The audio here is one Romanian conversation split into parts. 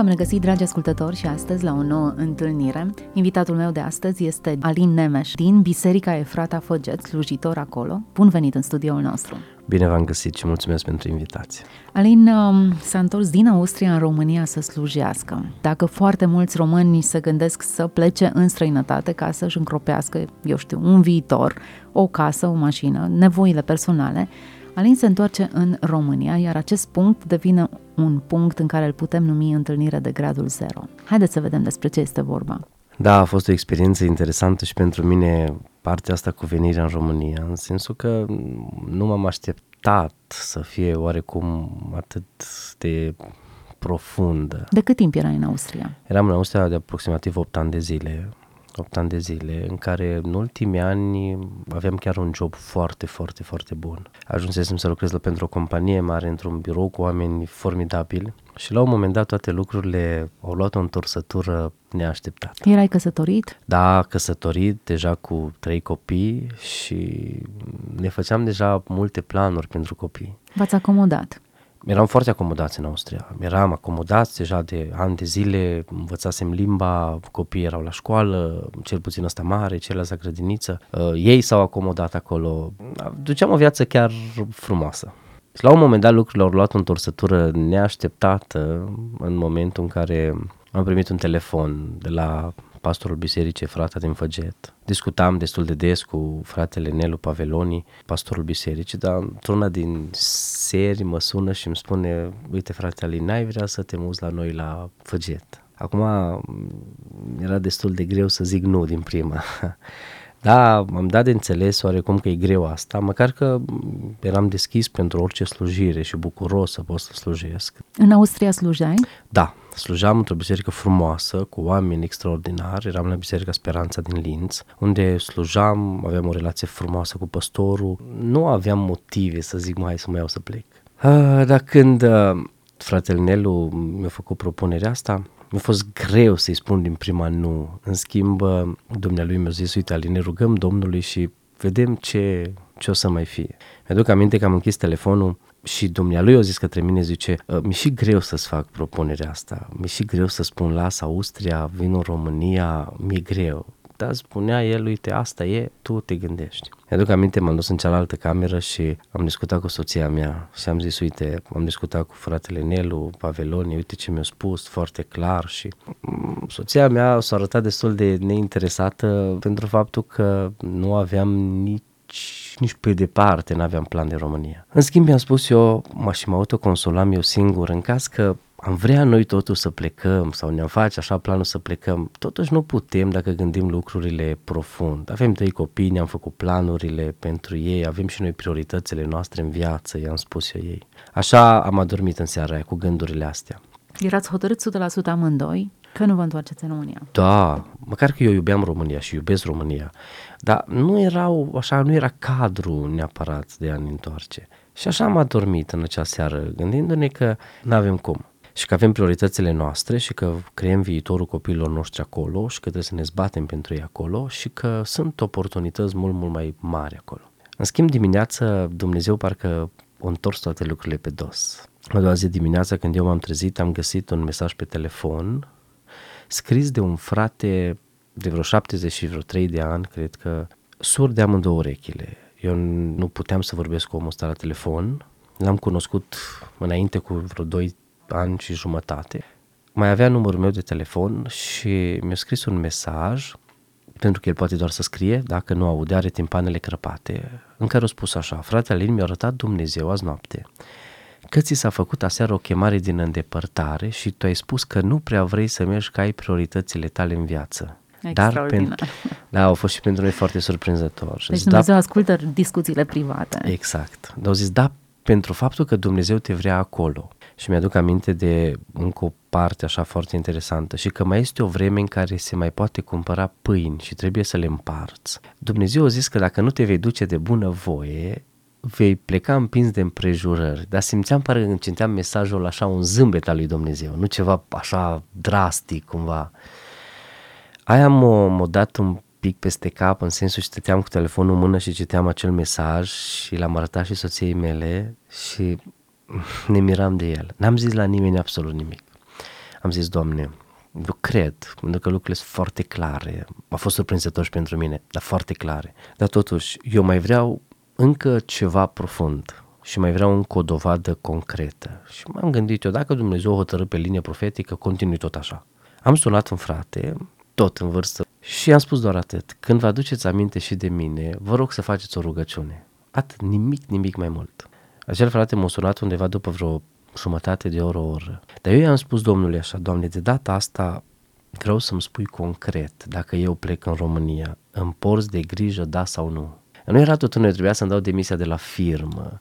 V-am regăsit, dragi ascultători, și astăzi la o nouă întâlnire. Invitatul meu de astăzi este Alin Nemeș din Biserica Efrata Făget, slujitor acolo. Bun venit în studioul nostru! Bine v-am găsit și mulțumesc pentru invitație. Alin um, s-a întors din Austria în România să slujească. Dacă foarte mulți români se gândesc să plece în străinătate ca să-și încropească, eu știu, un viitor, o casă, o mașină, nevoile personale, Alin se întoarce în România, iar acest punct devine un punct în care îl putem numi întâlnire de gradul zero. Haideți să vedem despre ce este vorba. Da, a fost o experiență interesantă și pentru mine partea asta cu venirea în România, în sensul că nu m-am așteptat să fie oarecum atât de profundă. De cât timp erai în Austria? Eram în Austria de aproximativ 8 ani de zile, 8 ani de zile, în care în ultimii ani aveam chiar un job foarte, foarte, foarte bun. Ajunsesem să lucrez la pentru o companie mare, într-un birou cu oameni formidabili și la un moment dat toate lucrurile au luat o întorsătură neașteptată. Erai căsătorit? Da, căsătorit, deja cu trei copii și ne făceam deja multe planuri pentru copii. V-ați acomodat? Eram foarte acomodați în Austria. Eram acomodați deja de ani de zile, învățasem limba, copiii erau la școală, cel puțin ăsta mare, ceilalți la grădiniță. Uh, ei s-au acomodat acolo. Duceam o viață chiar frumoasă. Și la un moment dat lucrurile au luat o întorsătură neașteptată în momentul în care am primit un telefon de la pastorul bisericii Frata din Făget. Discutam destul de des cu fratele Nelu Paveloni, pastorul bisericii, dar într-una din seri mă sună și îmi spune, uite frate Alin, n-ai vrea să te muți la noi la Făget? Acum era destul de greu să zic nu din prima. Da, am dat de înțeles oarecum că e greu asta, măcar că eram deschis pentru orice slujire și bucuros să pot să slujesc. În Austria slujeai? Da, slujam într-o biserică frumoasă, cu oameni extraordinari, eram la Biserica Speranța din Linz, unde slujam, aveam o relație frumoasă cu păstorul, nu aveam motive să zic mai să mă iau să plec. Uh, dar când uh, fratele Nelu mi-a făcut propunerea asta, mi-a fost greu să-i spun din prima nu. În schimb, dumnealui mi-a zis, uite, Ali, ne rugăm Domnului și vedem ce, ce o să mai fie. Mi-aduc aminte că am închis telefonul și dumnealui a zis către mine, zice, mi-e și greu să-ți fac propunerea asta, mi-e și greu să spun, las Austria, vin în România, mi-e greu dar spunea el, uite, asta e, tu te gândești. Mi-aduc aminte, m-am dus în cealaltă cameră și am discutat cu soția mea și am zis, uite, am discutat cu fratele Nelu, Paveloni, uite ce mi-a spus, foarte clar și mm, soția mea s-a arătat destul de neinteresată pentru faptul că nu aveam nici nici pe departe n-aveam plan de România. În schimb, mi-am spus eu, mă și mă autoconsolam eu singur, în caz că am vrea noi totuși să plecăm sau ne-am face așa planul să plecăm, totuși nu putem dacă gândim lucrurile profund. Avem trei copii, ne-am făcut planurile pentru ei, avem și noi prioritățile noastre în viață, i-am spus eu ei. Așa am adormit în seara aia cu gândurile astea. Erați hotărât 100% amândoi că nu vă întoarceți în România. Da, măcar că eu iubeam România și iubesc România, dar nu erau, așa, nu era cadru neapărat de a ne întoarce. Și așa am adormit în acea seară, gândindu-ne că nu avem cum și că avem prioritățile noastre și că creăm viitorul copiilor noștri acolo și că trebuie să ne zbatem pentru ei acolo și că sunt oportunități mult, mult mai mari acolo. În schimb, dimineața Dumnezeu parcă a întors toate lucrurile pe dos. A doua zi dimineața, când eu m-am trezit, am găsit un mesaj pe telefon scris de un frate de vreo 70 și vreo 3 de ani, cred că, sur de amândouă urechile. Eu nu puteam să vorbesc cu omul ăsta la telefon, l-am cunoscut înainte cu vreo 2 ani și jumătate. Mai avea numărul meu de telefon și mi-a scris un mesaj, pentru că el poate doar să scrie, dacă nu aude, are timpanele crăpate, în care a spus așa, fratele Alin mi-a arătat Dumnezeu azi noapte că ți s-a făcut aseară o chemare din îndepărtare și tu ai spus că nu prea vrei să mergi ca ai prioritățile tale în viață. Dar pentru, da, au fost și pentru noi foarte surprinzător. Deci Dumnezeu da, ascultă discuțiile private. Exact. Dar au zis, da, pentru faptul că Dumnezeu te vrea acolo Și mi-aduc aminte de încă o parte așa foarte interesantă și că mai este o vreme în care se mai poate cumpăra pâini și trebuie să le împarți. Dumnezeu a zis că dacă nu te vei duce de bună voie, vei pleca împins de împrejurări, dar simțeam, pare că simțeam mesajul așa un zâmbet al lui Dumnezeu, nu ceva așa drastic cumva. Aia m-a, m-a dat un pic peste cap, în sensul stăteam cu telefonul în mână și citeam acel mesaj și l-am arătat și soției mele și ne miram de el. N-am zis la nimeni absolut nimic. Am zis, Doamne, eu cred, pentru că lucrurile sunt foarte clare. A fost surprinzător și pentru mine, dar foarte clare. Dar totuși, eu mai vreau încă ceva profund și mai vreau încă o dovadă concretă. Și m-am gândit eu, dacă Dumnezeu hotărâ pe linie profetică, continui tot așa. Am sunat un frate, tot în vârstă, și am spus doar atât. Când vă aduceți aminte și de mine, vă rog să faceți o rugăciune. Atât, nimic, nimic mai mult. Acel frate m-a sunat undeva după vreo jumătate de oră, o oră. Dar eu i-am spus Domnului așa, Doamne, de data asta vreau să-mi spui concret dacă eu plec în România, îmi porți de grijă, da sau nu. Nu era tot unul, trebuia să-mi dau demisia de la firmă,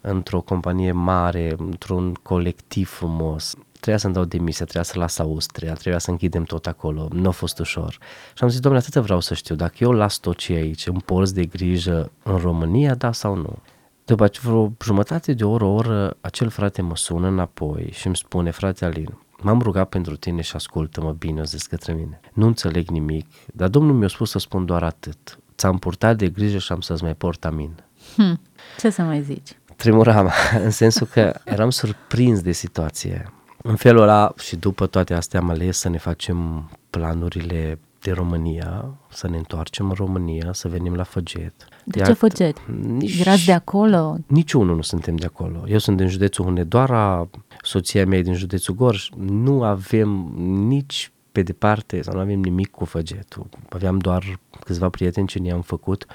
într-o companie mare, într-un colectiv frumos. Trebuia să-mi dau demisia, trebuia să las Austria, trebuia să închidem tot acolo, nu a fost ușor. Și am zis, domnule, atât vreau să știu, dacă eu las tot ce aici, îmi porți de grijă în România, da sau nu? După vreo jumătate de oră, o oră, acel frate mă sună înapoi și îmi spune, frate Alin, m-am rugat pentru tine și ascultă-mă bine, o zis către mine. Nu înțeleg nimic, dar Domnul mi-a spus să spun doar atât. Ți-am purtat de grijă și am să-ți mai port amin. Hmm. Ce să mai zici? Tremuram, în sensul că eram surprins de situație. În felul ăla și după toate astea am ales să ne facem planurile de România, să ne întoarcem în România, să venim la Făget. De Iar ce Făget? Nici, Erați de acolo? Niciunul nu suntem de acolo. Eu sunt din județul Hunedoara, soția mea e din județul Gorj. Nu avem nici pe departe, sau nu avem nimic cu Făgetul. Aveam doar câțiva prieteni ce ne-am făcut,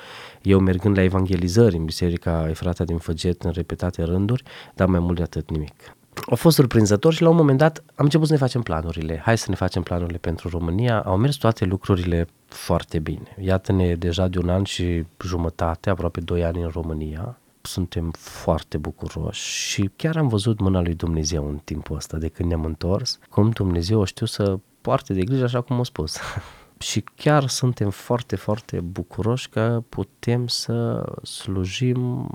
eu mergând la evangelizări în Biserica Efrata din Făget în repetate rânduri, dar mai mult de atât nimic a fost surprinzător și la un moment dat am început să ne facem planurile. Hai să ne facem planurile pentru România. Au mers toate lucrurile foarte bine. Iată-ne deja de un an și jumătate, aproape doi ani în România. Suntem foarte bucuroși și chiar am văzut mâna lui Dumnezeu în timpul ăsta de când ne-am întors, cum Dumnezeu știu să poarte de grijă așa cum a spus. și chiar suntem foarte, foarte bucuroși că putem să slujim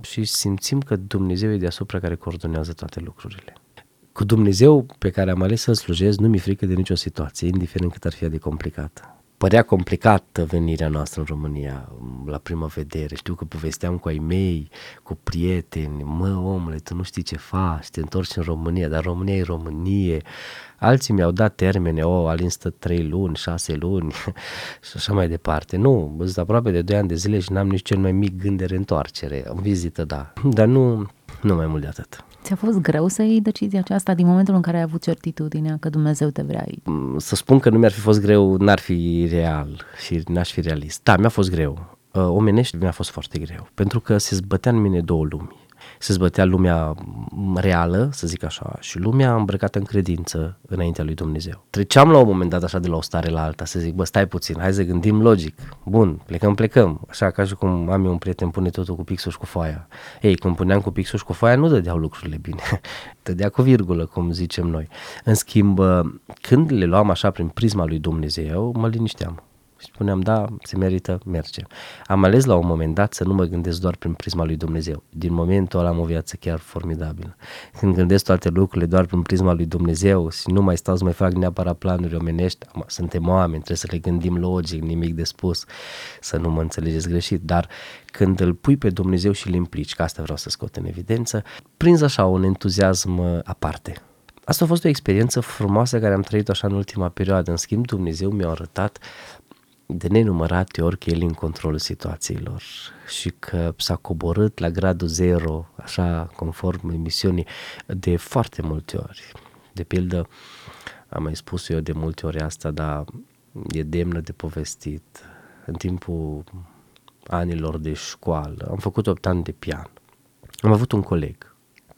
și simțim că Dumnezeu e deasupra care coordonează toate lucrurile. Cu Dumnezeu pe care am ales să-L slujesc nu mi-e frică de nicio situație, indiferent cât ar fi de complicată părea complicată venirea noastră în România la prima vedere. Știu că povesteam cu ai mei, cu prieteni, mă omule, tu nu știi ce faci, te întorci în România, dar România e Românie. Alții mi-au dat termene, o, Alin stă 3 luni, 6 luni și așa mai departe. Nu, sunt aproape de 2 ani de zile și n-am nici cel mai mic gând de reîntoarcere. În vizită, da, dar nu, nu mai mult de atât. Ți-a fost greu să iei decizia aceasta din momentul în care ai avut certitudinea că Dumnezeu te vrea aici? Mm, să spun că nu mi-ar fi fost greu, n-ar fi real și n-aș fi realist. Da, mi-a fost greu. Uh, omenește mi-a fost foarte greu, pentru că se zbătea în mine două lumi se zbătea lumea reală, să zic așa, și lumea îmbrăcată în credință înaintea lui Dumnezeu. Treceam la un moment dat așa de la o stare la alta, să zic, bă, stai puțin, hai să gândim logic. Bun, plecăm, plecăm. Așa ca și cum am eu un prieten, pune totul cu pixul și cu foaia. Ei, când puneam cu pixul și cu foaia, nu dădeau lucrurile bine. Dădea cu virgulă, cum zicem noi. În schimb, când le luam așa prin prisma lui Dumnezeu, mă linișteam și spuneam, da, se merită, merge. Am ales la un moment dat să nu mă gândesc doar prin prisma lui Dumnezeu. Din momentul ăla am o viață chiar formidabilă. Când gândesc toate lucrurile doar prin prisma lui Dumnezeu și nu mai stau să mai fac neapărat planuri omenești, suntem oameni, trebuie să le gândim logic, nimic de spus, să nu mă înțelegeți greșit, dar când îl pui pe Dumnezeu și îl implici, că asta vreau să scot în evidență, prinzi așa un entuziasm aparte. Asta a fost o experiență frumoasă care am trăit așa în ultima perioadă. În schimb, Dumnezeu mi-a arătat de nenumărate ori că el e în controlul situațiilor și că s-a coborât la gradul zero, așa conform emisiunii, de foarte multe ori. De pildă, am mai spus eu de multe ori asta, dar e demnă de povestit. În timpul anilor de școală, am făcut 8 ani de pian. Am avut un coleg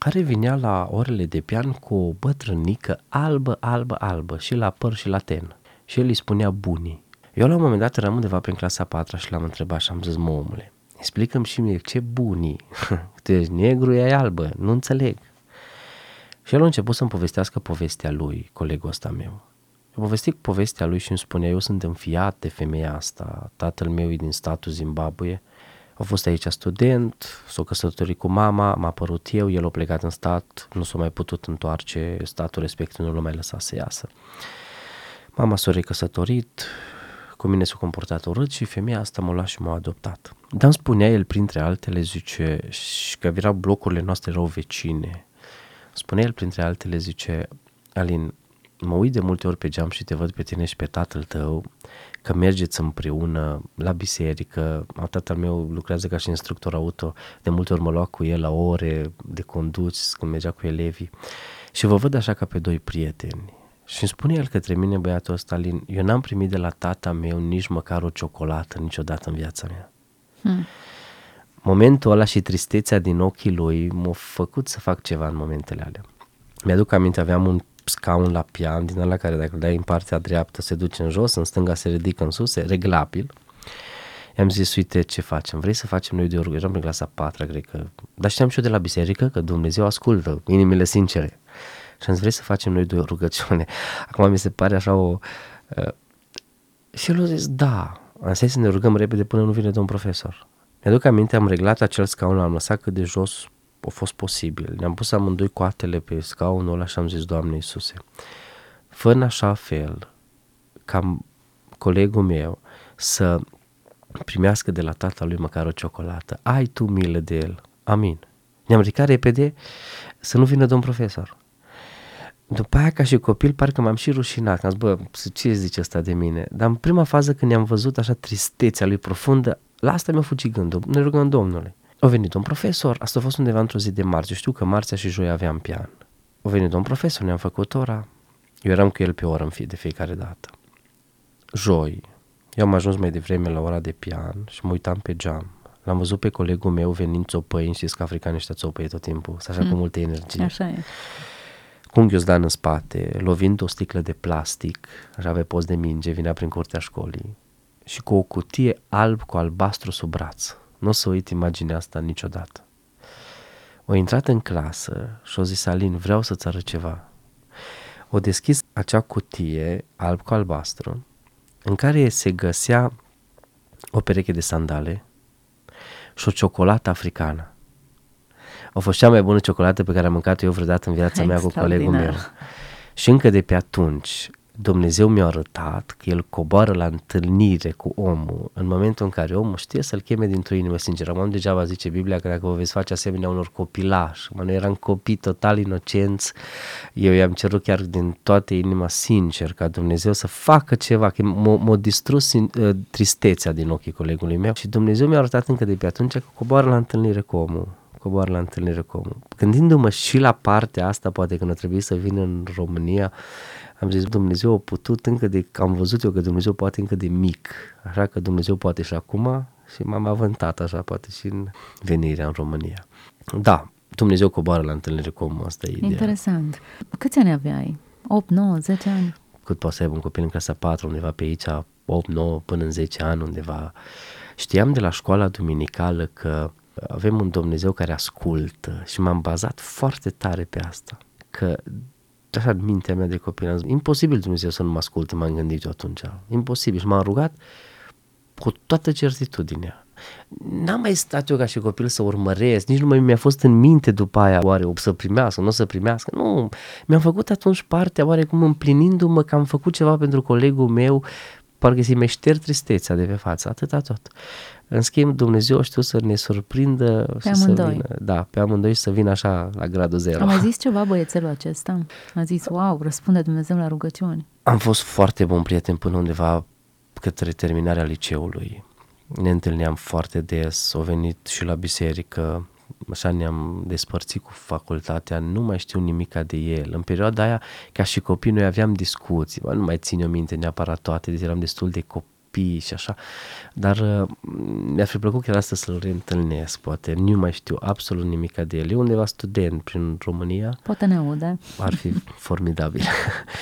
care vinea la orele de pian cu o bătrânică albă, albă, albă și la păr și la ten. Și el îi spunea bunii. Eu la un moment dat eram undeva prin clasa 4 și l-am întrebat și am zis, mă omule, explică-mi și mie ce bunii, tu ești negru, e albă, nu înțeleg. Și el a început să-mi povestească povestea lui, colegul ăsta meu. Eu povestit povestea lui și îmi spunea, eu sunt înfiat de femeia asta, tatăl meu e din statul Zimbabwe, a fost aici student, s-a căsătorit cu mama, m-a apărut eu, el a plecat în stat, nu s-a mai putut întoarce, statul respectiv nu l-a mai lăsat să iasă. Mama s-a recăsătorit, cu mine s-a comportat urât și femeia asta m-a luat și m-a adoptat. Dar îmi spunea el, printre altele, zice, și că erau blocurile noastre erau vecine. Spunea el, printre altele, zice, Alin, mă uit de multe ori pe geam și te văd pe tine și pe tatăl tău că mergeți împreună la biserică, tatăl meu lucrează ca și instructor auto, de multe ori mă lua cu el la ore de conduci când mergea cu elevii și vă văd așa ca pe doi prieteni. Și îmi spune el către mine, băiatul ăsta, Lin, eu n-am primit de la tata meu nici măcar o ciocolată niciodată în viața mea. Hmm. Momentul ăla și tristețea din ochii lui m-a făcut să fac ceva în momentele alea. Mi-aduc aminte, aveam un scaun la pian, din ăla care dacă îl dai în partea dreaptă se duce în jos, în stânga se ridică în sus, e reglabil. I-am zis, uite ce facem, vrei să facem noi de orgă? Eram în clasa 4, cred că, dar știam și eu de la biserică că Dumnezeu ascultă inimile sincere. Și am zis, vrei să facem noi de o rugăciune? Acum mi se pare așa o... Uh, și el a zis, da, am zis să ne rugăm repede până nu vine domn profesor. Mi-aduc aminte, am reglat acel scaun, l-am lăsat cât de jos a fost posibil. Ne-am pus amândoi coatele pe scaunul ăla și am zis, Doamne Iisuse, fă în așa fel ca colegul meu să primească de la tata lui măcar o ciocolată. Ai tu milă de el. Amin. Ne-am ridicat repede să nu vină domn profesor. După aia, ca și copil, parcă m-am și rușinat. Am zis, bă, ce zice asta de mine? Dar în prima fază, când ne-am văzut așa tristețea lui profundă, la asta mi-a fugit gândul. Ne rugăm Domnului. A venit un profesor, asta a fost undeva într-o zi de marți, eu știu că marțea și joi aveam pian. A venit un profesor, ne-am făcut ora, eu eram cu el pe oră în fie de fiecare dată. Joi, eu am ajuns mai devreme la ora de pian și mă uitam pe geam. L-am văzut pe colegul meu venind țopăind, știți că africanii ăștia țopăie tot timpul, să așa mm. cu multă energie. Așa e. Cu un ghiozdan în spate, lovind o sticlă de plastic, așa avea post de minge, vinea prin curtea școlii și cu o cutie alb cu albastru sub braț. Nu o să uit imaginea asta niciodată. O intrat în clasă și o zis, Alin, vreau să-ți arăt ceva. O deschis acea cutie alb cu albastru în care se găsea o pereche de sandale și o ciocolată africană. A fost cea mai bună ciocolată pe care am mâncat eu vreodată în viața mea cu colegul meu. Și încă de pe atunci Dumnezeu mi-a arătat că El coboară la întâlnire cu omul. În momentul în care omul știe să-L cheme dintr-o inimă sinceră. Am degeaba zice Biblia că dacă vă veți face asemenea unor copilași, mă, noi eram copii total inocenți, eu i-am cerut chiar din toată inima sincer ca Dumnezeu să facă ceva, că m-a distrus uh, tristețea din ochii colegului meu. Și Dumnezeu mi-a arătat încă de pe atunci că coboară la întâlnire cu omul coboară la întâlnire cu omul. Gândindu-mă și la partea asta, poate când a trebuit să vin în România, am zis, Dumnezeu a putut încă de, am văzut eu că Dumnezeu poate încă de mic, așa că Dumnezeu poate și acum și m-am avântat așa, poate și în venirea în România. Da, Dumnezeu coboară la întâlnire cu omul, asta e ideea. Interesant. Câți ani aveai? 8, 9, 10 ani? Cât poate să aibă un copil în clasa 4, undeva pe aici, 8, 9, până în 10 ani, undeva. Știam de la școala duminicală că avem un Dumnezeu care ascultă și m-am bazat foarte tare pe asta. Că așa în mintea mea de copil, am zis, imposibil Dumnezeu să nu mă asculte, m-am gândit eu atunci. Imposibil. Și m-am rugat cu toată certitudinea. N-am mai stat eu ca și copil să urmăresc, nici nu mai mi-a fost în minte după aia, oare o să primească, nu o să primească. Nu, mi-am făcut atunci partea, oarecum împlinindu-mă că am făcut ceva pentru colegul meu, parcă să-i mai șterg tristețea de pe față, atâta tot. În schimb, Dumnezeu știu să ne surprindă pe și amândoi. să vină, da, pe amândoi și să vină așa la gradul zero. Am mai zis ceva băiețelul acesta? A zis, wow, răspunde Dumnezeu la rugăciuni. Am fost foarte bun prieten până undeva către terminarea liceului. Ne întâlneam foarte des, au venit și la biserică, așa ne-am despărțit cu facultatea, nu mai știu nimica de el. În perioada aia, ca și copii, noi aveam discuții, nu mai țin o minte neapărat toate, deci eram destul de copii copii și așa, dar uh, mi-ar fi plăcut chiar asta să-l reîntâlnesc, poate, nu mai știu absolut nimic de el, e undeva student prin România. Poate ne aude. Ar fi formidabil,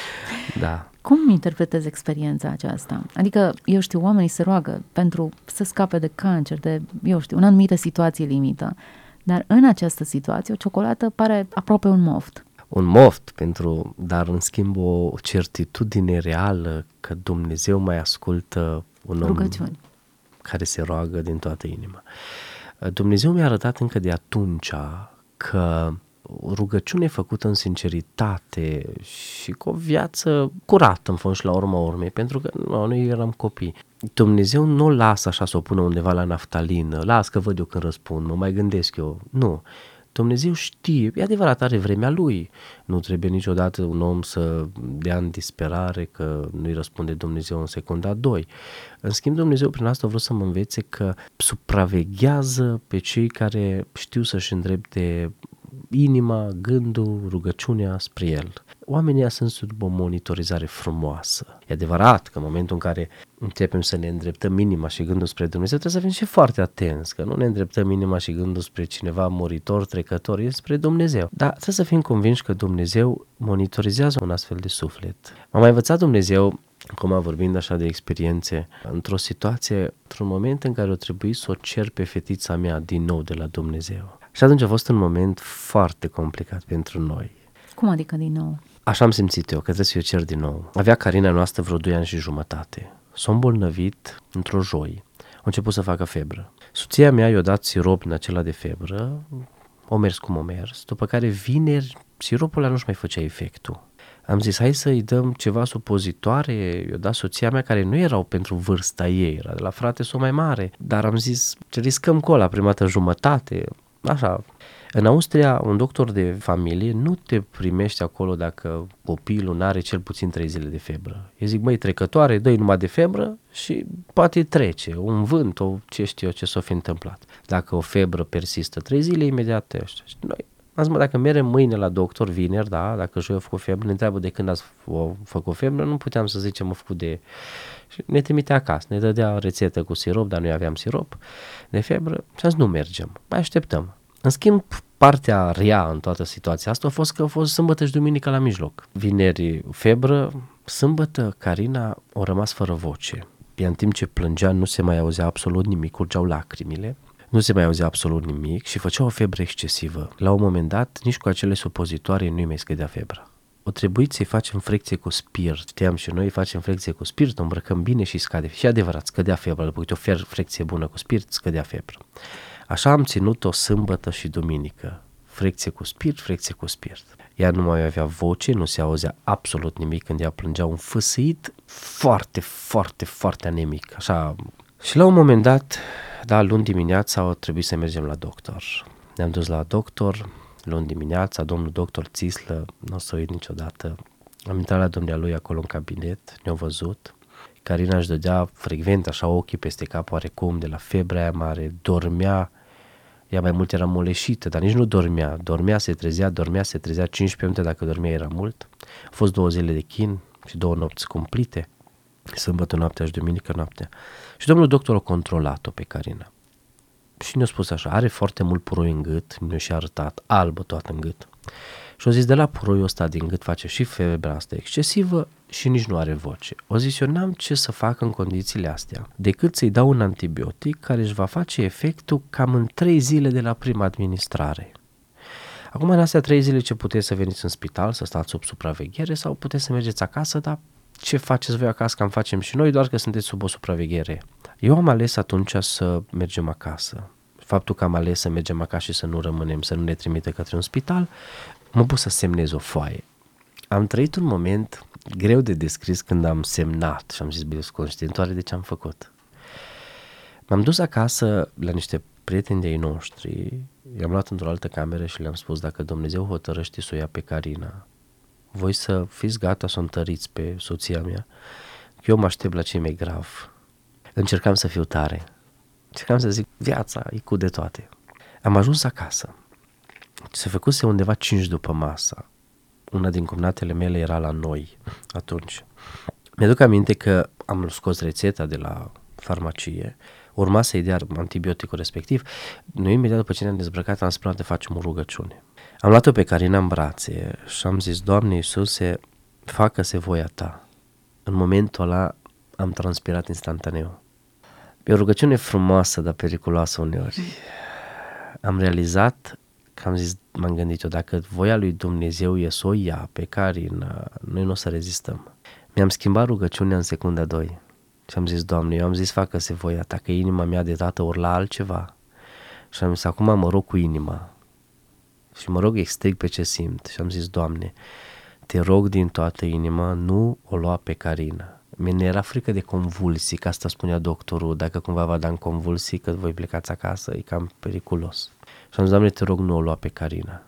da. Cum interpretezi experiența aceasta? Adică, eu știu, oamenii se roagă pentru să scape de cancer, de, eu știu, în anumite situații limită, dar în această situație o ciocolată pare aproape un moft. un moft pentru, dar în schimb o certitudine reală că Dumnezeu mai ascultă un om Rugăciuni. care se roagă din toată inima. Dumnezeu mi-a arătat încă de atunci că o rugăciune făcută în sinceritate și cu o viață curată în fond și la urma urmei, pentru că nu, noi eram copii. Dumnezeu nu o lasă așa să o pună undeva la naftalină, las că văd eu când răspund, mă mai gândesc eu. Nu, Dumnezeu știe, e adevărat, are vremea lui. Nu trebuie niciodată un om să dea în disperare că nu-i răspunde Dumnezeu în secunda 2. În schimb, Dumnezeu prin asta vreau să mă învețe că supraveghează pe cei care știu să-și îndrepte inima, gândul, rugăciunea spre El. Oamenii sunt sub o monitorizare frumoasă. E adevărat că în momentul în care începem să ne îndreptăm inima și gândul spre Dumnezeu, trebuie să fim și foarte atenți, că nu ne îndreptăm inima și gândul spre cineva moritor, trecător, e spre Dumnezeu. Dar trebuie să fim convinși că Dumnezeu monitorizează un astfel de suflet. M-a mai învățat Dumnezeu acum vorbind așa de experiențe, într-o situație, într-un moment în care o trebuie să o cer pe fetița mea din nou de la Dumnezeu. Și atunci a fost un moment foarte complicat pentru noi. Cum adică din nou? Așa am simțit eu, că trebuie să o cer din nou. Avea Carina noastră vreo 2 ani și jumătate. S-a îmbolnăvit într-o joi. A început să facă febră. Soția mea i-a dat sirop în acela de febră, o mers cum o mers, după care vineri siropul ăla nu-și mai făcea efectul. Am zis, hai să-i dăm ceva supozitoare, i-o dat soția mea, care nu erau pentru vârsta ei, era de la frate sau mai mare, dar am zis, ce riscăm cola, prima dată jumătate, așa. În Austria, un doctor de familie nu te primește acolo dacă copilul nu are cel puțin 3 zile de febră. Eu zic, măi, trecătoare, dă numai de febră și poate trece, un vânt, o ce știu eu ce s-o fi întâmplat. Dacă o febră persistă 3 zile, imediat ăștia. Și noi am zis, mă, dacă merem mâine la doctor, vineri, da, dacă joi au făcut febră, ne întreabă de când ați făcut febră, nu puteam să zicem, am făcut de... Și ne trimitea acasă, ne dădea rețetă cu sirop, dar noi aveam sirop de febră și am zis, nu mergem, mai așteptăm. În schimb, partea rea în toată situația asta a fost că a fost sâmbătă și duminică la mijloc. Vineri febră, sâmbătă Carina a rămas fără voce. Ea în timp ce plângea nu se mai auzea absolut nimic, curgeau lacrimile nu se mai auzea absolut nimic și făcea o febră excesivă. La un moment dat, nici cu acele supozitoare nu-i mai scădea febra. O trebuit să-i facem frecție cu spirit. Știam și noi facem frecție cu spirit, o îmbrăcăm bine și scade. Și adevărat, scădea febra. După ce o frecție bună cu spirit, scădea febra. Așa am ținut-o sâmbătă și duminică. Frecție cu spirit, frecție cu spirit. Ea nu mai avea voce, nu se auzea absolut nimic când ea plângea un fâsâit foarte, foarte, foarte anemic. Așa. Și la un moment dat, da, luni dimineața au trebuit să mergem la doctor. Ne-am dus la doctor, luni dimineața, domnul doctor Țislă, nu o să uit niciodată. Am intrat la domnul lui acolo în cabinet, ne-au văzut. Carina își dădea frecvent așa ochii peste cap oarecum de la febra aia mare, dormea, ea mai mult era moleșită, dar nici nu dormea. Dormea, se trezea, dormea, se trezea 15 minute dacă dormea era mult. Au fost două zile de chin și două nopți cumplite, sâmbătă noaptea și duminică noaptea. Și domnul doctor a controlat-o pe Carina. Și ne-a spus așa, are foarte mult puroi în gât, ne-a și arătat, albă toată în gât. Și au zis, de la puroiul ăsta din gât face și febra asta excesivă și nici nu are voce. O zis, eu n-am ce să fac în condițiile astea, decât să-i dau un antibiotic care își va face efectul cam în trei zile de la prima administrare. Acum, în astea trei zile ce puteți să veniți în spital, să stați sub supraveghere sau puteți să mergeți acasă, dar ce faceți voi acasă, cam facem și noi, doar că sunteți sub o supraveghere. Eu am ales atunci să mergem acasă. Faptul că am ales să mergem acasă și să nu rămânem, să nu ne trimite către un spital, mă pus să semnez o foaie. Am trăit un moment greu de descris când am semnat și am zis, bine, conștientoare de ce am făcut. M-am dus acasă la niște prieteni de-ai noștri, i-am luat într-o altă cameră și le-am spus dacă Dumnezeu hotărăște să o ia pe Carina, voi să fiți gata să o întăriți pe soția mea, eu mă aștept la cei mai grav. Încercam să fiu tare. Încercam să zic, viața e cu de toate. Am ajuns acasă. Se făcuse undeva cinci după masa. Una din cumnatele mele era la noi atunci. Mi-aduc aminte că am scos rețeta de la farmacie, urma să-i dea antibioticul respectiv. Noi imediat după ce ne-am dezbrăcat am spus de facem o rugăciune. Am luat-o pe Carina în brațe și am zis, Doamne Iisuse, facă-se voia Ta. În momentul ăla am transpirat instantaneu. E o rugăciune frumoasă, dar periculoasă uneori. Am realizat Că am zis, m-am gândit eu, dacă voia lui Dumnezeu e să o ia pe Carina, noi nu o să rezistăm. Mi-am schimbat rugăciunea în secunda 2 și am zis, Doamne, eu am zis, facă-se voia ta, că inima mea de dată urla altceva. Și am zis, acum mă rog cu inima. Și mă rog extrig pe ce simt. Și am zis, Doamne, te rog din toată inima, nu o lua pe Carina. Mi era frică de convulsii, că asta spunea doctorul, dacă cumva va da în convulsii, că voi plecați acasă, e cam periculos. Și am zis, Doamne, te rog, nu o lua pe Carina.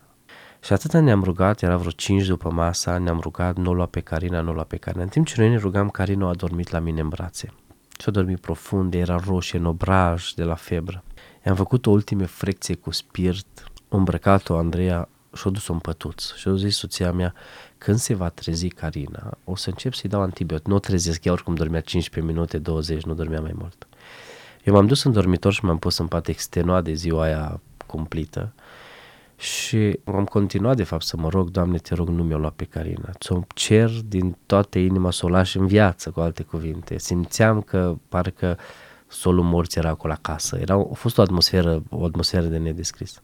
Și atâta ne-am rugat, era vreo 5 după masa, ne-am rugat, nu o lua pe Carina, nu o lua pe Carina. În timp ce noi ne rugam, Carina a dormit la mine în brațe. Și a dormit profund, era roșie, în obraj de la febră. I-am făcut o ultime frecție cu spirit, îmbrăcat-o Andreea și-a dus-o în pătuț. Și a zis soția mea, când se va trezi Carina, o să încep să-i dau antibiotic. Nu o trezesc, ea oricum dormea 15 minute, 20, nu dormea mai mult. Eu m-am dus în dormitor și m-am pus în pat extenuat de ziua aia cumplită și am continuat de fapt să mă rog, Doamne, te rog, nu mi-o lua pe Carina. Ți-o cer din toată inima să o lași în viață, cu alte cuvinte. Simțeam că parcă solul morții era acolo acasă. Era, a fost o atmosferă, o atmosferă de nedescris.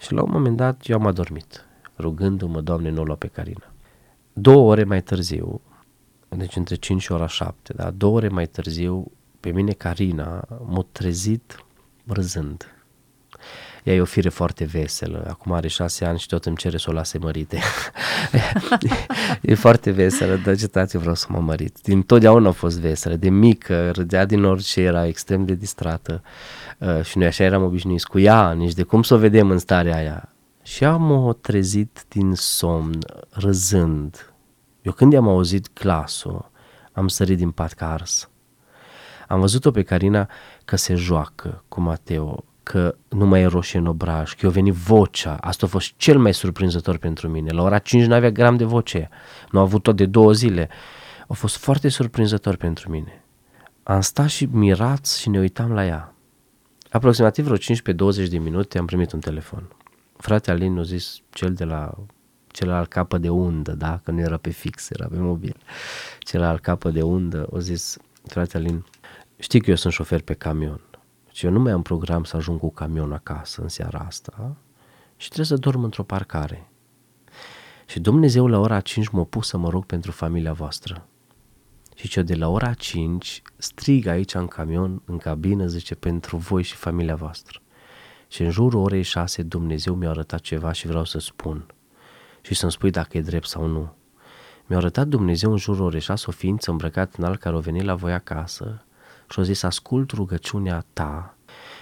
Și la un moment dat eu am adormit, rugându-mă, Doamne, nu o lua pe Carina. Două ore mai târziu, deci între 5 și ora 7, da? două ore mai târziu, pe mine Carina m-a trezit râzând. Ea e o fire foarte veselă, acum are șase ani și tot îmi cere să o lase mărite. e foarte veselă, dar ce tati vreau să mă mărit. Din totdeauna a fost veselă, de mică, râdea din orice, era extrem de distrată uh, și noi așa eram obișnuiți cu ea, nici de cum să o vedem în starea aia. Și am o trezit din somn, râzând. Eu când i-am auzit glasul, am sărit din pat ca ars. Am văzut-o pe Carina că se joacă cu Mateo, că nu mai e roșie în obraj, că i-a venit vocea. Asta a fost cel mai surprinzător pentru mine. La ora 5 nu avea gram de voce. Nu a avut tot de două zile. A fost foarte surprinzător pentru mine. Am stat și mirați și ne uitam la ea. Aproximativ vreo 15-20 de minute am primit un telefon. Frate Alin a zis cel de la celălalt capă de undă, da? Că nu era pe fix, era pe mobil. Celălalt capă de undă a zis, frate Alin, știi că eu sunt șofer pe camion și eu nu mai am program să ajung cu camion acasă în seara asta și trebuie să dorm într-o parcare. Și Dumnezeu la ora 5 m-a pus să mă rog pentru familia voastră. Și ce de la ora 5 strig aici în camion, în cabină, zice, pentru voi și familia voastră. Și în jurul orei 6 Dumnezeu mi-a arătat ceva și vreau să spun. Și să-mi spui dacă e drept sau nu. Mi-a arătat Dumnezeu în jurul orei 6 o ființă îmbrăcat în alt care a venit la voi acasă și a zis, ascult rugăciunea ta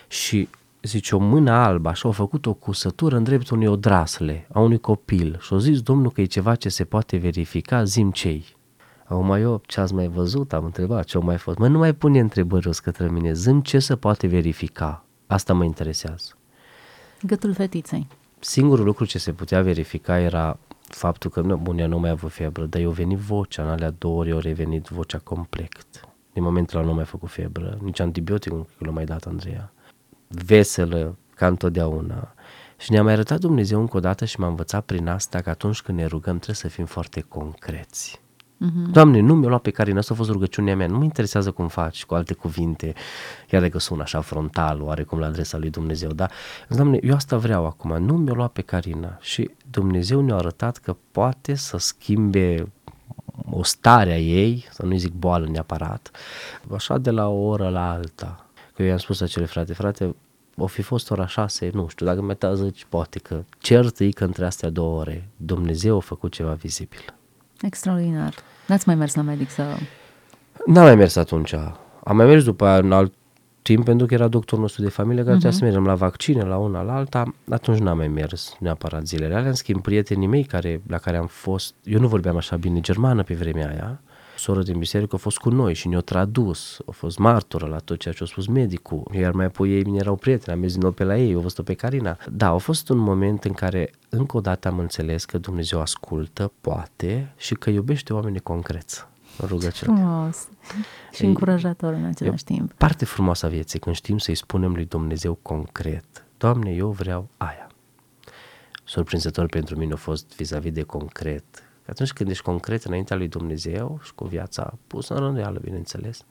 și zice, o mână albă, așa, a făcut o cusătură în dreptul unei odrasle, a unui copil și a zis Domnul că e ceva ce se poate verifica, zim cei. Acum eu ce ați mai văzut, am întrebat ce au mai fost. Mă, nu mai pune întrebări o către mine, zim ce se poate verifica. Asta mă interesează. Gâtul fetiței. Singurul lucru ce se putea verifica era faptul că, bun, ea nu mai a avut febră, dar eu venit vocea, în alea două ori, ori revenit vocea complet din momentul ăla nu mai făcut febră, nici antibiotic nu l-a mai dat Andreea. Veselă, ca întotdeauna. Și ne-a mai arătat Dumnezeu încă o dată și m-a învățat prin asta că atunci când ne rugăm trebuie să fim foarte concreți. Mm-hmm. Doamne, nu mi-a luat pe Carina, asta a fost rugăciunea mea, nu mă interesează cum faci, cu alte cuvinte, chiar dacă sună așa frontal, oarecum la adresa lui Dumnezeu, dar, Doamne, eu asta vreau acum, nu mi-a luat pe Carina și Dumnezeu ne-a arătat că poate să schimbe o stare a ei, să nu zic boală neapărat, așa de la o oră la alta. Că eu i-am spus acele frate, frate, o fi fost ora șase, nu știu, dacă mai zici, poate că cert că între astea două ore Dumnezeu a făcut ceva vizibil. Extraordinar. N-ați mai mers la medic să... N-am mai mers atunci. Am mai mers după aia în alt timp pentru că era doctorul nostru de familie care uh-huh. să mergem la vaccine, la una, la alta, atunci n-am mai mers neapărat zilele alea. În schimb, prietenii mei care, la care am fost, eu nu vorbeam așa bine germană pe vremea aia, soră din biserică a fost cu noi și ne-a tradus, a fost martură la tot ceea ce a spus medicul, iar mai apoi ei erau prieteni, am mers din nou pe la ei, au văzut-o pe Carina. Da, a fost un moment în care încă o dată am înțeles că Dumnezeu ascultă, poate și că iubește oamenii concreți rugăciune. Frumos și încurajator în același timp. Parte frumoasă a vieții când știm să-i spunem lui Dumnezeu concret. Doamne, eu vreau aia. Surprinzător pentru mine a fost vis-a-vis de concret. Că atunci când ești concret înaintea lui Dumnezeu și cu viața pusă în rânduială, bineînțeles,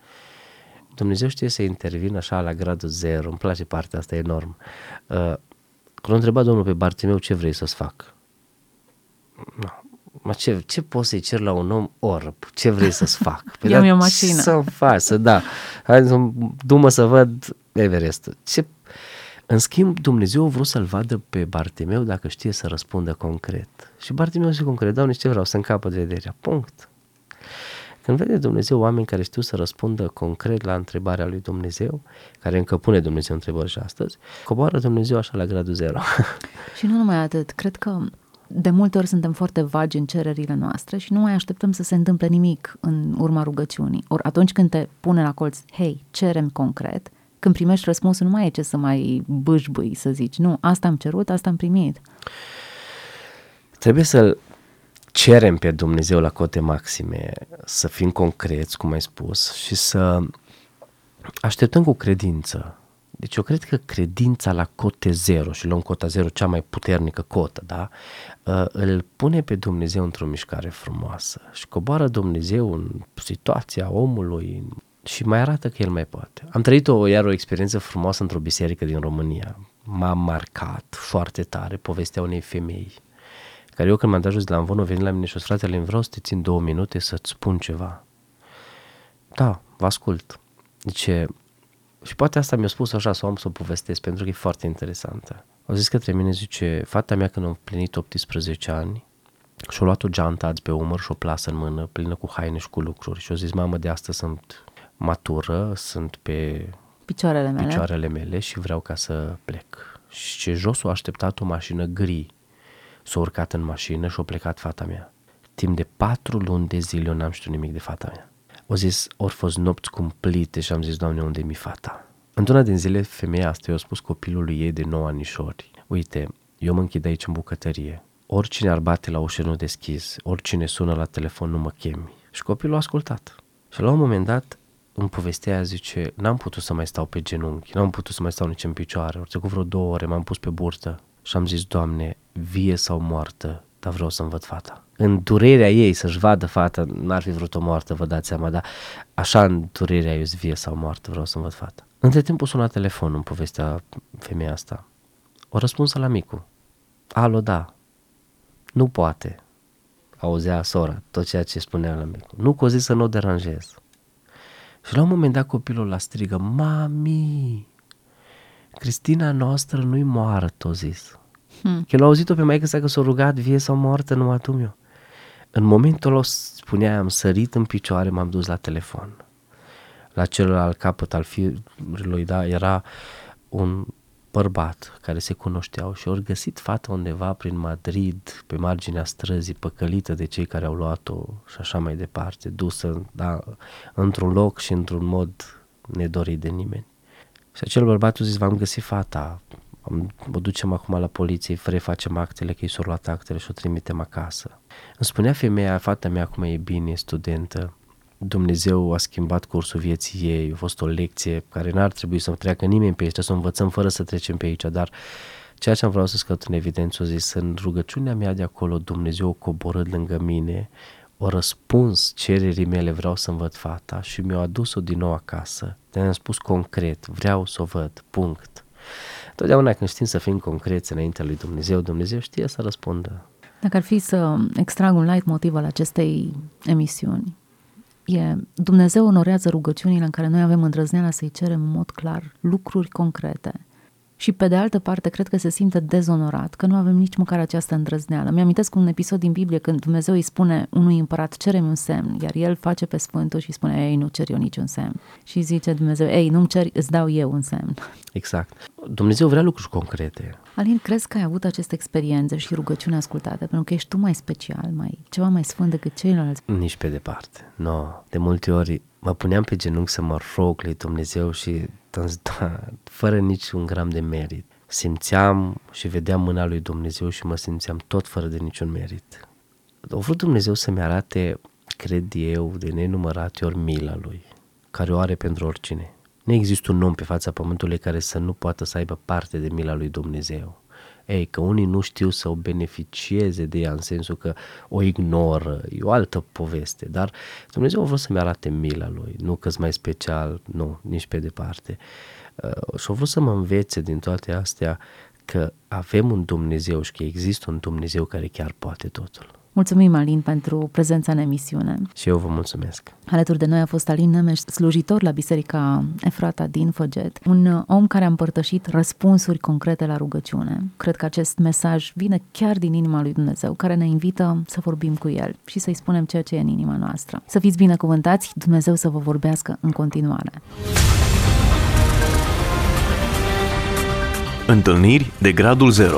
Dumnezeu știe să intervină așa la gradul zero, îmi place partea asta enorm. Uh, Când a întrebat Domnul pe Bartimeu ce vrei să-ți fac. No. Mă, ce, ce poți să-i cer la un om orb? Ce vrei să-ți fac? Păi Ia-mi o mașină. Să faci, să da. Hai să du să văd Everest. Ce... În schimb, Dumnezeu a vrut să-l vadă pe Bartimeu dacă știe să răspundă concret. Și Bartimeu zice concret, Doamne, ce vreau? Să încapă de vederea. Punct. Când vede Dumnezeu oameni care știu să răspundă concret la întrebarea lui Dumnezeu, care încă pune Dumnezeu întrebări și astăzi, coboară Dumnezeu așa la gradul zero. Și nu numai atât, cred că de multe ori suntem foarte vagi în cererile noastre și nu mai așteptăm să se întâmple nimic în urma rugăciunii. Ori atunci când te pune la colț, hei, cerem concret, când primești răspunsul, nu mai e ce să mai bâșbâi, să zici, nu, asta am cerut, asta am primit. Trebuie să cerem pe Dumnezeu la cote maxime, să fim concreți, cum ai spus, și să așteptăm cu credință. Deci eu cred că credința la cote zero, și luăm cota zero, cea mai puternică cotă, da? Uh, îl pune pe Dumnezeu într-o mișcare frumoasă și coboară Dumnezeu în situația omului și mai arată că El mai poate. Am trăit o, iar o experiență frumoasă într-o biserică din România. M-a marcat foarte tare povestea unei femei care eu când m-am dat jos de la Amvon, a venit la mine și o fratele, vreau să te țin două minute să-ți spun ceva. Da, vă ascult. Zice, și poate asta mi-a spus așa să o am să o povestesc pentru că e foarte interesantă. Au zis către mine, zice, fata mea când a plinit 18 ani și-a luat o geantă azi pe umăr și o plasă în mână, plină cu haine și cu lucruri și a zis, mamă, de asta sunt matură, sunt pe picioarele mele, picioarele mele și vreau ca să plec. Și ce jos a așteptat o mașină gri S-a urcat în mașină și a plecat fata mea. Timp de patru luni de zile eu n-am știut nimic de fata mea. O zis, ori fost nopți cumplite și am zis, Doamne, unde mi fata? Într-una din zile, femeia asta i-a spus copilului ei de 9 anișori, uite, eu mă închid aici în bucătărie. Oricine ar bate la ușă nu deschis, oricine sună la telefon nu mă chemi. Și copilul a ascultat. Și la un moment dat, în povestea aia zice, n-am putut să mai stau pe genunchi, n-am putut să mai stau nici în picioare, ori trecut vreo două ore, m-am pus pe burtă, și am zis, Doamne, vie sau moartă, dar vreau să-mi văd fata. În durerea ei să-și vadă fata, n-ar fi vrut o moartă, vă dați seama, dar așa în durerea ei, vie sau moartă, vreau să-mi văd fata. Între timp o suna telefonul în povestea femeia asta. O răspunsă la micu. Alo, da. Nu poate. Auzea sora tot ceea ce spunea la micu. Nu că o zis să nu o deranjez. Și la un moment dat copilul la strigă, Mami, Cristina noastră nu-i moartă, zis. Hmm. Că l-a auzit-o pe maică sa că s-a rugat vie sau moartă numai tu meu. În momentul ăla spunea, am sărit în picioare, m-am dus la telefon. La celălalt capăt al firului, da, era un bărbat care se cunoșteau și au găsit fata undeva prin Madrid, pe marginea străzii, păcălită de cei care au luat-o și așa mai departe, dusă da, într-un loc și într-un mod nedorit de nimeni. Și acel bărbat a zis, v-am găsit fata, o ducem acum la poliție, refacem actele, că i s-au luat actele și o trimitem acasă. Îmi spunea femeia, fata mea acum e bine, e studentă, Dumnezeu a schimbat cursul vieții ei, a fost o lecție care n-ar trebui să treacă nimeni pe aici, să o învățăm fără să trecem pe aici, dar ceea ce am vreau să scot în evidență, o zis, în rugăciunea mea de acolo, Dumnezeu coborât lângă mine, o răspuns cererii mele, vreau să-mi văd fata și mi-a adus-o din nou acasă. De am spus concret, vreau să o văd, punct. Totdeauna când știm să fim concreți înaintea lui Dumnezeu, Dumnezeu știe să răspundă. Dacă ar fi să extrag un light motiv al acestei emisiuni, e Dumnezeu onorează rugăciunile în care noi avem îndrăzneala să-i cerem în mod clar lucruri concrete și pe de altă parte cred că se simte dezonorat, că nu avem nici măcar această îndrăzneală. Mi-amintesc un episod din Biblie când Dumnezeu îi spune unui împărat, cere-mi un semn, iar el face pe sfântul și spune, ei, nu cer eu niciun semn. Și zice Dumnezeu, ei, nu-mi ceri, îți dau eu un semn. Exact. Dumnezeu vrea lucruri concrete. Alin, crezi că ai avut aceste experiențe și rugăciuni ascultate, pentru că ești tu mai special, mai ceva mai sfânt decât ceilalți? Nici pe departe. Nu. No. De multe ori mă puneam pe genunchi să mă rog lui Dumnezeu și da, fără niciun gram de merit. Simțeam și vedeam mâna lui Dumnezeu și mă simțeam tot fără de niciun merit. A vrut Dumnezeu să-mi arate, cred eu, de nenumărate ori mila lui, care o are pentru oricine. Nu există un om pe fața pământului care să nu poată să aibă parte de mila lui Dumnezeu. Ei, că unii nu știu să o beneficieze de ea în sensul că o ignoră, e o altă poveste, dar Dumnezeu a vrut să-mi arate mila Lui, nu că mai special, nu, nici pe departe. Uh, și a vrut să mă învețe din toate astea că avem un Dumnezeu și că există un Dumnezeu care chiar poate totul. Mulțumim, Alin, pentru prezența în emisiune. Și eu vă mulțumesc. Alături de noi a fost Alin Nemeș, slujitor la Biserica Efrata din Făget, un om care a împărtășit răspunsuri concrete la rugăciune. Cred că acest mesaj vine chiar din inima lui Dumnezeu, care ne invită să vorbim cu El și să-i spunem ceea ce e în inima noastră. Să fiți binecuvântați, Dumnezeu să vă vorbească în continuare. Întâlniri de gradul 0